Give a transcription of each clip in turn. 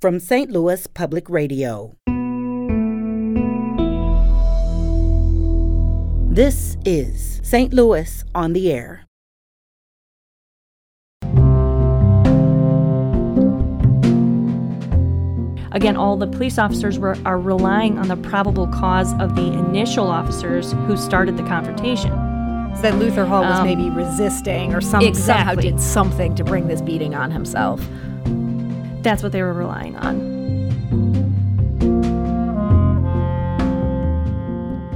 from St. Louis Public Radio. This is St. Louis on the Air. Again, all the police officers were, are relying on the probable cause of the initial officers who started the confrontation. So that Luther Hall was Um, maybe resisting or some, somehow did something to bring this beating on himself. That's what they were relying on.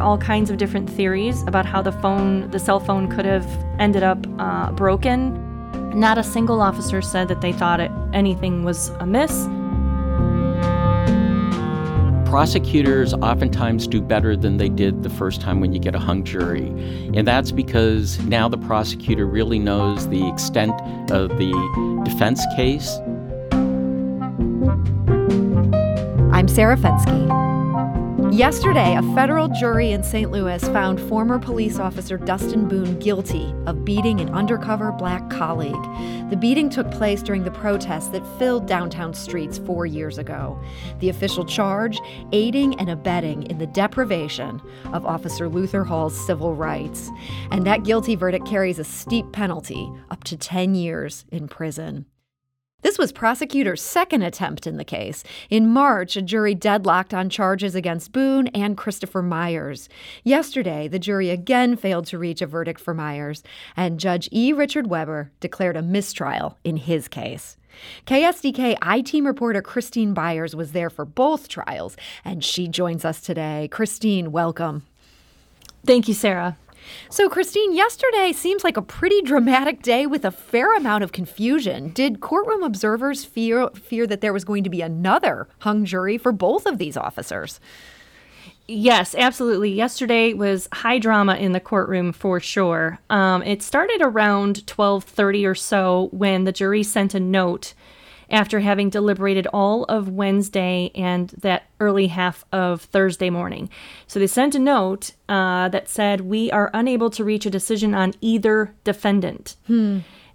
All kinds of different theories about how the phone, the cell phone, could have ended up uh, broken. Not a single officer said that they thought it, anything was amiss. prosecutors oftentimes do better than they did the first time when you get a hung jury. And that's because now the prosecutor really knows the extent of the defense case. I'm Sarah Fenske. Yesterday, a federal jury in St. Louis found former police officer Dustin Boone guilty of beating an undercover black colleague. The beating took place during the protests that filled downtown streets four years ago. The official charge aiding and abetting in the deprivation of Officer Luther Hall's civil rights. And that guilty verdict carries a steep penalty, up to 10 years in prison. This was prosecutors' second attempt in the case. In March, a jury deadlocked on charges against Boone and Christopher Myers. Yesterday, the jury again failed to reach a verdict for Myers, and Judge E. Richard Webber declared a mistrial in his case. KSDK I Team reporter Christine Byers was there for both trials, and she joins us today. Christine, welcome. Thank you, Sarah. So, Christine, yesterday seems like a pretty dramatic day with a fair amount of confusion. Did courtroom observers fear fear that there was going to be another hung jury for both of these officers? Yes, absolutely. Yesterday was high drama in the courtroom for sure. Um, it started around twelve thirty or so when the jury sent a note after having deliberated all of Wednesday and that early half of Thursday morning. So they sent a note uh, that said, "We are unable to reach a decision on either defendant."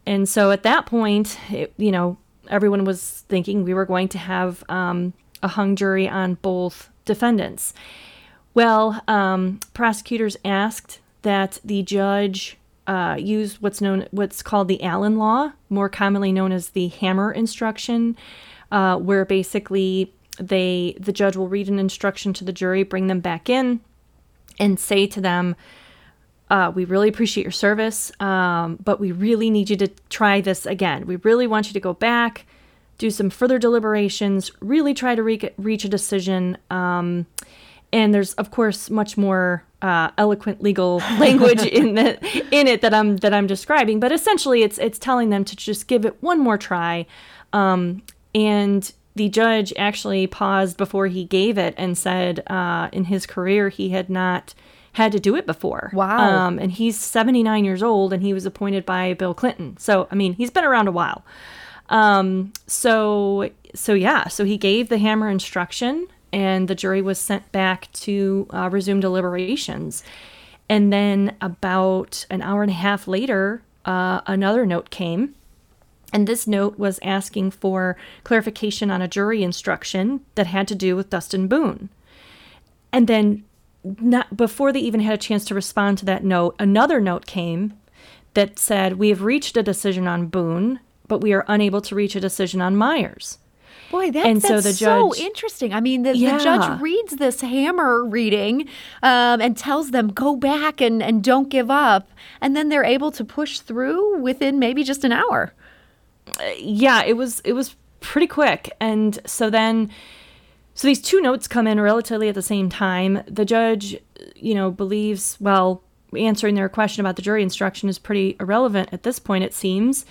And so at that point, it, you know, everyone was thinking we were going to have um, a hung jury on both defendants. Well, um, prosecutors asked that the judge uh, use what's known, what's called the Allen Law, more commonly known as the Hammer instruction, uh, where basically they the judge will read an instruction to the jury, bring them back in, and say to them, uh, "We really appreciate your service, um, but we really need you to try this again. We really want you to go back." Do some further deliberations, really try to re- reach a decision. Um, and there's of course much more uh, eloquent legal language in the in it that I'm that I'm describing, but essentially it's it's telling them to just give it one more try, um, and the judge actually paused before he gave it and said uh, in his career he had not had to do it before. Wow. Um, and he's 79 years old and he was appointed by Bill Clinton. So I mean he's been around a while. Um, so so yeah, so he gave the hammer instruction, and the jury was sent back to uh, resume deliberations. And then about an hour and a half later, uh, another note came. And this note was asking for clarification on a jury instruction that had to do with Dustin Boone. And then, not before they even had a chance to respond to that note, another note came that said, "We have reached a decision on Boone, but we are unable to reach a decision on Myers." Boy, that, And so that's the so interesting. I mean, the, the judge reads this hammer reading um, and tells them, go back and, and don't give up. And then they're able to push through within maybe just an hour. yeah, it was it was pretty quick. And so then so these two notes come in relatively at the same time. The judge, you know, believes well, answering their question about the jury instruction is pretty irrelevant at this point it seems.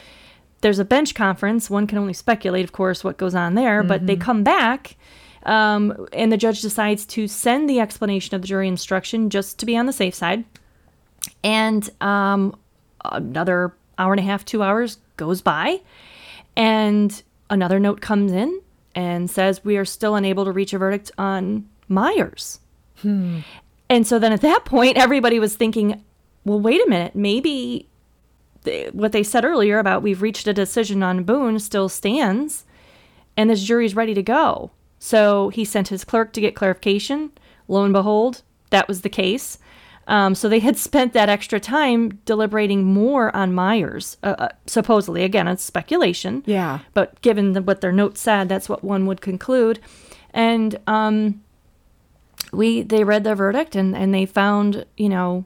There's a bench conference. One can only speculate, of course, what goes on there, but they come back um, and the judge decides to send the explanation of the jury instruction just to be on the safe side. And um, another hour and a half, two hours goes by, and another note comes in and says we are still unable to reach a verdict on Myers. And so then at that point, everybody was thinking, well, wait a minute, maybe what they said earlier about we've reached a decision on Boone still stands. and this jury's ready to go. So he sent his clerk to get clarification. Lo and behold, that was the case. Um, so they had spent that extra time deliberating more on Myers, uh, uh, supposedly. Again, it's speculation. Yeah. But given the, what their notes said, that's what one would conclude. And um, we they read the verdict and, and they found, you know,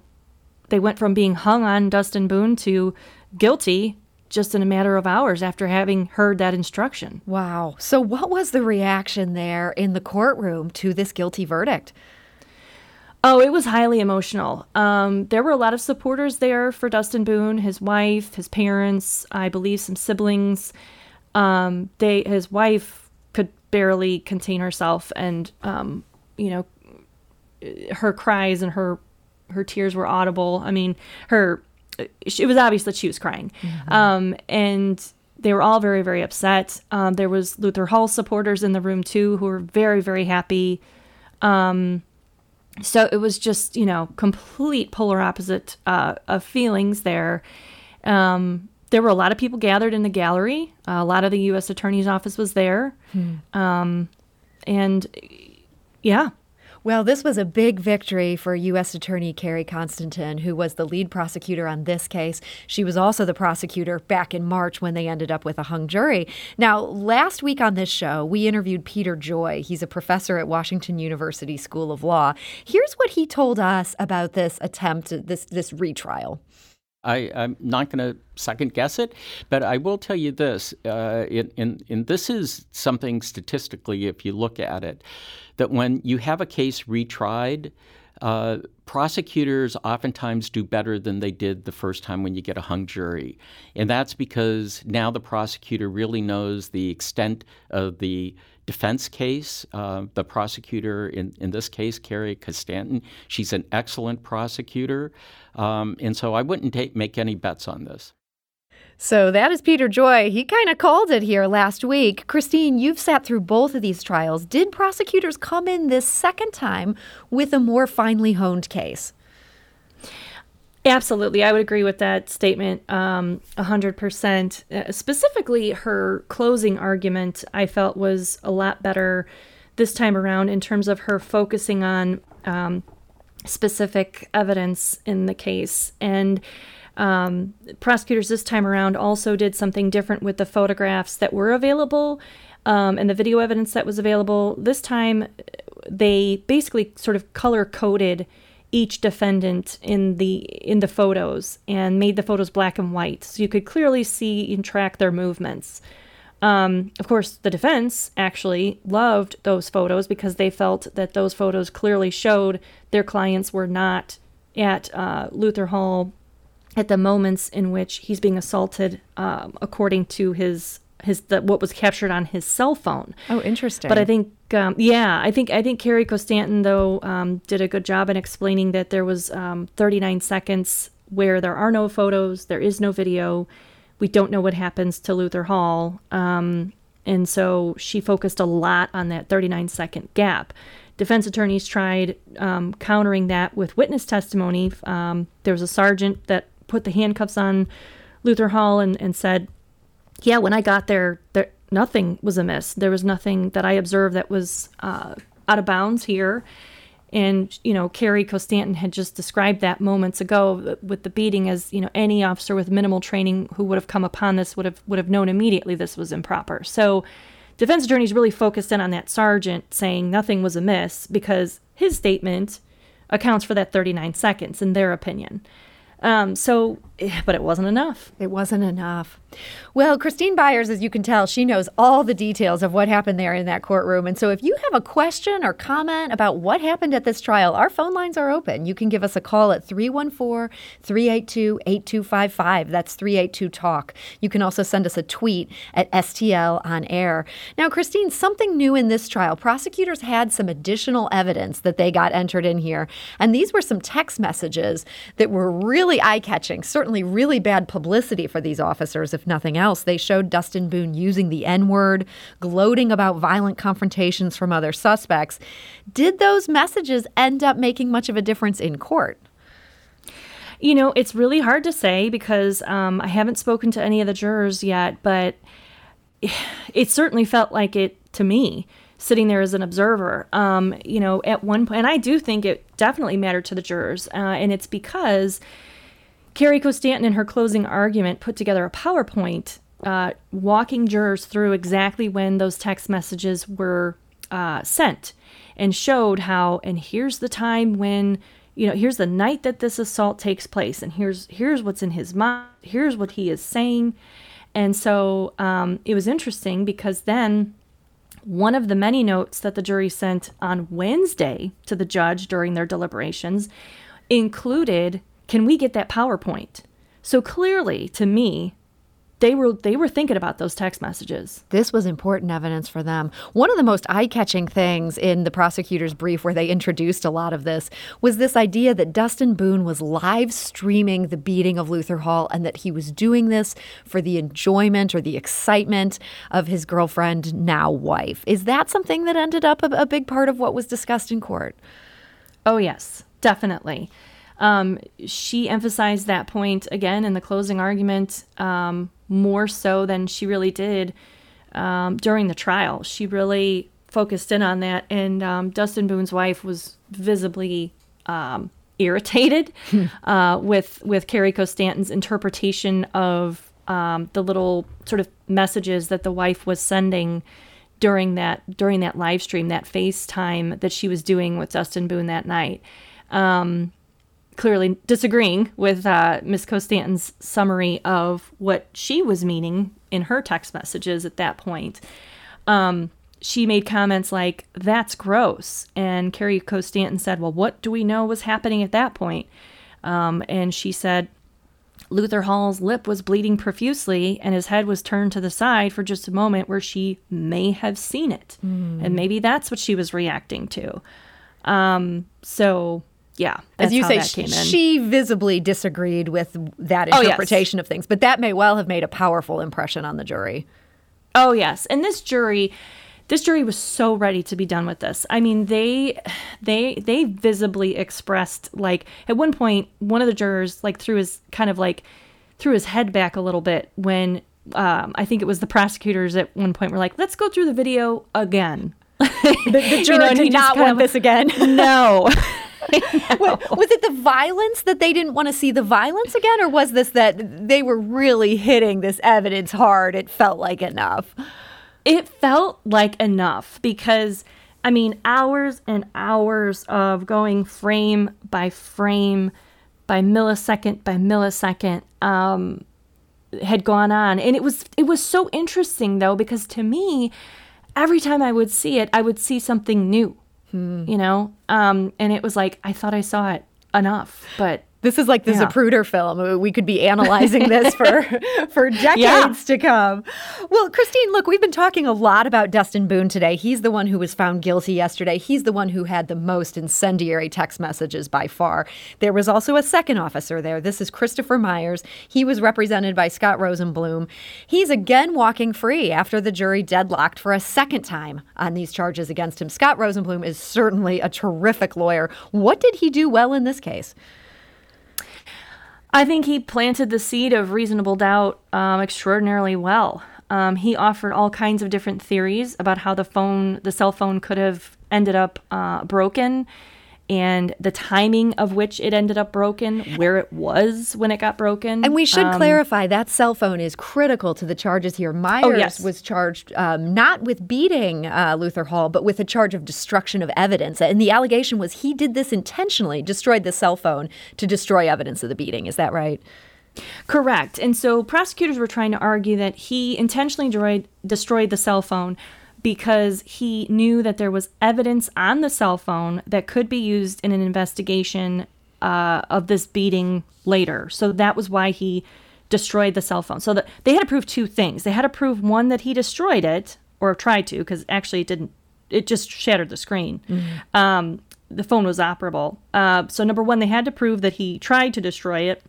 they went from being hung on Dustin Boone to guilty just in a matter of hours after having heard that instruction. Wow. So, what was the reaction there in the courtroom to this guilty verdict? Oh, it was highly emotional. Um, there were a lot of supporters there for Dustin Boone, his wife, his parents, I believe some siblings. Um, they, his wife could barely contain herself, and um, you know, her cries and her her tears were audible. I mean, her it was obvious that she was crying, mm-hmm. um, and they were all very very upset. Um, there was Luther Hall supporters in the room too, who were very very happy. Um, so it was just you know complete polar opposite uh, of feelings there um, there were a lot of people gathered in the gallery uh, a lot of the u.s attorney's office was there hmm. um, and yeah well, this was a big victory for U.S. Attorney Carrie Costantin, who was the lead prosecutor on this case. She was also the prosecutor back in March when they ended up with a hung jury. Now, last week on this show, we interviewed Peter Joy. He's a professor at Washington University School of Law. Here's what he told us about this attempt, this this retrial. I, am not going to second guess it, but I will tell you this: uh, and this is something statistically, if you look at it, that when you have a case retried, uh, prosecutors oftentimes do better than they did the first time when you get a hung jury. And that's because now the prosecutor really knows the extent of the defense case. Uh, the prosecutor in, in this case, Carrie Costantin, she's an excellent prosecutor. Um, and so I wouldn't take, make any bets on this. So that is Peter Joy. He kind of called it here last week. Christine, you've sat through both of these trials. Did prosecutors come in this second time with a more finely honed case? Absolutely. I would agree with that statement um, 100%. Uh, specifically, her closing argument I felt was a lot better this time around in terms of her focusing on um, specific evidence in the case. And um, prosecutors this time around also did something different with the photographs that were available um, and the video evidence that was available. This time, they basically sort of color coded each defendant in the in the photos and made the photos black and white, so you could clearly see and track their movements. Um, of course, the defense actually loved those photos because they felt that those photos clearly showed their clients were not at uh, Luther Hall at the moments in which he's being assaulted, um, according to his his the, what was captured on his cell phone. Oh, interesting. But I think, um, yeah, I think I think Carrie Costantin though um, did a good job in explaining that there was um, 39 seconds where there are no photos, there is no video. We don't know what happens to Luther Hall, um, and so she focused a lot on that 39 second gap. Defense attorneys tried um, countering that with witness testimony. Um, there was a sergeant that put the handcuffs on Luther Hall and, and said, Yeah, when I got there, there nothing was amiss. There was nothing that I observed that was uh, out of bounds here. And, you know, Carrie Costantin had just described that moments ago with the beating as, you know, any officer with minimal training who would have come upon this would have would have known immediately this was improper. So defense attorneys really focused in on that sergeant saying nothing was amiss because his statement accounts for that 39 seconds in their opinion. Um, so, Eh, but it wasn't enough. It wasn't enough. Well, Christine Byers, as you can tell, she knows all the details of what happened there in that courtroom. And so if you have a question or comment about what happened at this trial, our phone lines are open. You can give us a call at 314 382 8255. That's 382 Talk. You can also send us a tweet at STL on air. Now, Christine, something new in this trial. Prosecutors had some additional evidence that they got entered in here. And these were some text messages that were really eye catching, certainly really bad publicity for these officers if nothing else. They showed Dustin Boone using the N word, gloating about violent confrontations from other suspects. Did those messages end up making much of a difference in court? You know, it's really hard to say because um, I haven't spoken to any of the jurors yet, but it certainly felt like it to me sitting there as an observer. Um, you know, at one point, and I do think it definitely mattered to the jurors, uh, and it's because Carrie Costantin, in her closing argument, put together a PowerPoint uh, walking jurors through exactly when those text messages were uh, sent and showed how, and here's the time when you know here's the night that this assault takes place and here's here's what's in his mind here's what he is saying. And so um, it was interesting because then one of the many notes that the jury sent on Wednesday to the judge during their deliberations included Can we get that PowerPoint? So clearly, to me, they were they were thinking about those text messages. This was important evidence for them. One of the most eye-catching things in the prosecutor's brief where they introduced a lot of this was this idea that Dustin Boone was live streaming the beating of Luther Hall and that he was doing this for the enjoyment or the excitement of his girlfriend now wife. Is that something that ended up a, a big part of what was discussed in court? Oh yes, definitely. Um, she emphasized that point again in the closing argument. Um, more so than she really did um, during the trial. She really focused in on that, and um, Dustin Boone's wife was visibly um, irritated uh, with with Carrie Costantin's interpretation of um, the little sort of messages that the wife was sending during that during that live stream, that FaceTime that she was doing with Dustin Boone that night. Um, clearly disagreeing with uh, Miss Costantin's summary of what she was meaning in her text messages at that point. Um, she made comments like, that's gross. And Carrie Costantin said, well, what do we know was happening at that point? Um, and she said, Luther Hall's lip was bleeding profusely and his head was turned to the side for just a moment where she may have seen it. Mm. And maybe that's what she was reacting to. Um, so yeah, as you say, she visibly disagreed with that interpretation oh, yes. of things, but that may well have made a powerful impression on the jury. Oh yes, and this jury, this jury was so ready to be done with this. I mean, they, they, they visibly expressed like at one point, one of the jurors like threw his kind of like threw his head back a little bit when um, I think it was the prosecutors at one point were like, "Let's go through the video again." the, the juror you know, did not want of, this again. No. was it the violence that they didn't want to see the violence again, or was this that they were really hitting this evidence hard? It felt like enough. It felt like enough because, I mean, hours and hours of going frame by frame, by millisecond by millisecond, um, had gone on, and it was it was so interesting though because to me, every time I would see it, I would see something new Hmm. You know, um, and it was like I thought I saw it enough, but this is like the yeah. Zapruder film. Uh, we could be analyzing this for for decades yeah. to come. Well, Christine, look, we've been talking a lot about Dustin Boone today. He's the one who was found guilty yesterday. He's the one who had the most incendiary text messages by far. There was also a second officer there. This is Christopher Myers. He was represented by Scott Rosenblum. He's again walking free after the jury deadlocked for a second time on these charges against him. Scott Rosenblum is certainly a terrific lawyer. What did he do well in this case? I think he planted the seed of reasonable doubt um, extraordinarily well. Um, he offered all kinds of different theories about how the phone, the cell phone, could have ended up uh, broken and the timing of which it ended up broken, where it was when it got broken. And we should um, clarify that cell phone is critical to the charges here. Myers oh, yes. was charged um, not with beating uh, Luther Hall, but with a charge of destruction of evidence. And the allegation was he did this intentionally, destroyed the cell phone to destroy evidence of the beating. Is that right? Correct. And so prosecutors were trying to argue that he intentionally destroyed, destroyed the cell phone because he knew that there was evidence on the cell phone that could be used in an investigation uh, of this beating later. So that was why he destroyed the cell phone. So that they had to prove two things. They had to prove one that he destroyed it or tried to, because actually it didn't. It just shattered the screen. Mm-hmm. Um, the phone was operable. Uh, so number one, they had to prove that he tried to destroy it,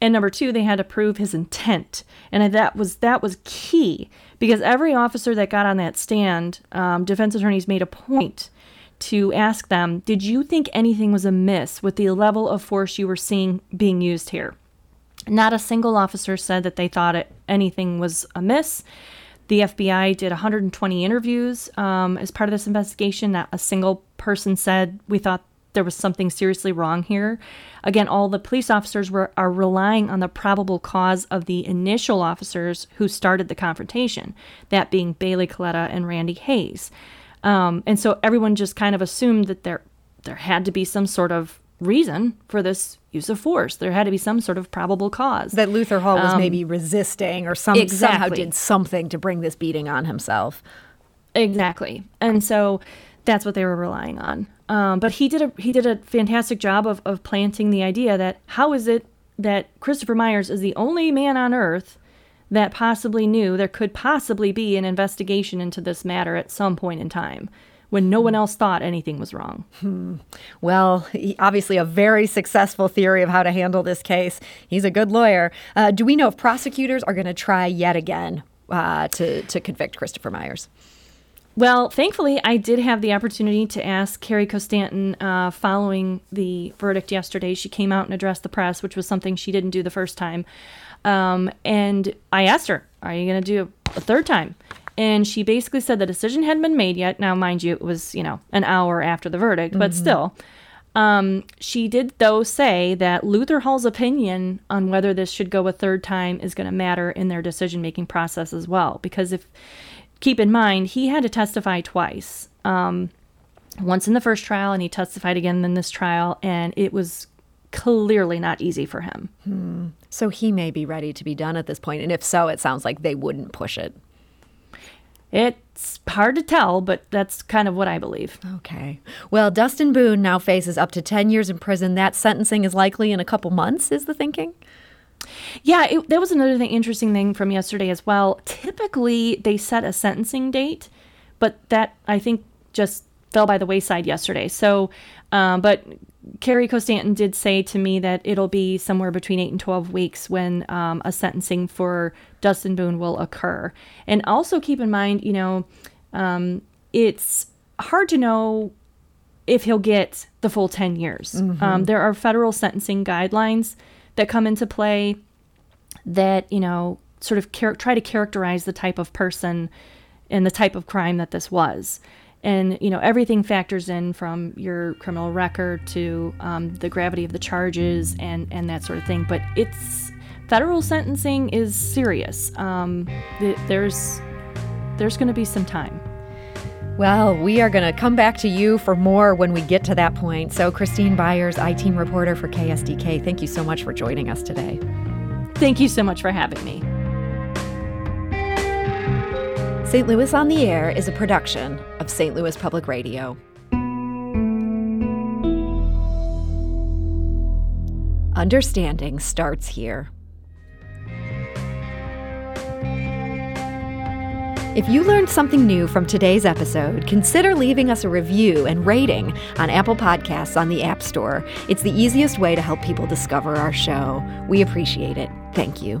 and number two, they had to prove his intent, and that was that was key because every officer that got on that stand, um, defense attorneys made a point to ask them, Did you think anything was amiss with the level of force you were seeing being used here? Not a single officer said that they thought it, anything was amiss. The FBI did 120 interviews um, as part of this investigation. Not a single person said we thought there was something seriously wrong here. Again, all the police officers were are relying on the probable cause of the initial officers who started the confrontation, that being Bailey Colletta and Randy Hays. Um, and so everyone just kind of assumed that there there had to be some sort of reason for this use of force. There had to be some sort of probable cause. That Luther Hall was um, maybe resisting or some, exactly. somehow did something to bring this beating on himself. Exactly. And so that's what they were relying on. Um, but he did a he did a fantastic job of, of planting the idea that how is it that Christopher Myers is the only man on earth that possibly knew there could possibly be an investigation into this matter at some point in time when no one else thought anything was wrong. Hmm. Well, obviously, a very successful theory of how to handle this case. He's a good lawyer. Uh, do we know if prosecutors are going to try yet again uh, to, to convict Christopher Myers? Well, thankfully, I did have the opportunity to ask Carrie Costantin uh, following the verdict yesterday. She came out and addressed the press, which was something she didn't do the first time. Um, and I asked her, Are you going to do a third time? And she basically said the decision hadn't been made yet. Now, mind you, it was, you know, an hour after the verdict, but mm-hmm. still. Um, she did, though, say that Luther Hall's opinion on whether this should go a third time is going to matter in their decision making process as well. Because if keep in mind, he had to testify twice. Um, once in the first trial, and he testified again in this trial, and it was clearly not easy for him. Hmm. So he may be ready to be done at this point, and if so, it sounds like they wouldn't push it. It's hard to tell, but that's kind of what I believe. Okay. Well, Dustin Boone now faces up to 10 years in prison. That sentencing is likely in a couple months, is the thinking? Yeah, it, that was another thing, interesting thing from yesterday as well. Typically, they set a sentencing date, but that I think just fell by the wayside yesterday. So, um, but Carrie Costantin did say to me that it'll be somewhere between eight and 12 weeks when um, a sentencing for Dustin Boone will occur. And also keep in mind, you know, um, it's hard to know if he'll get the full 10 years. Mm-hmm. Um, there are federal sentencing guidelines that come into play that, you know, sort of char- try to characterize the type of person and the type of crime that this was. And, you know, everything factors in from your criminal record to um, the gravity of the charges and, and that sort of thing. But it's federal sentencing is serious. Um, th- there's there's going to be some time. Well, we are going to come back to you for more when we get to that point. So, Christine Byers, I team reporter for KSDK, thank you so much for joining us today. Thank you so much for having me. St. Louis on the Air is a production of St. Louis Public Radio. Understanding starts here. If you learned something new from today's episode, consider leaving us a review and rating on Apple Podcasts on the App Store. It's the easiest way to help people discover our show. We appreciate it. Thank you.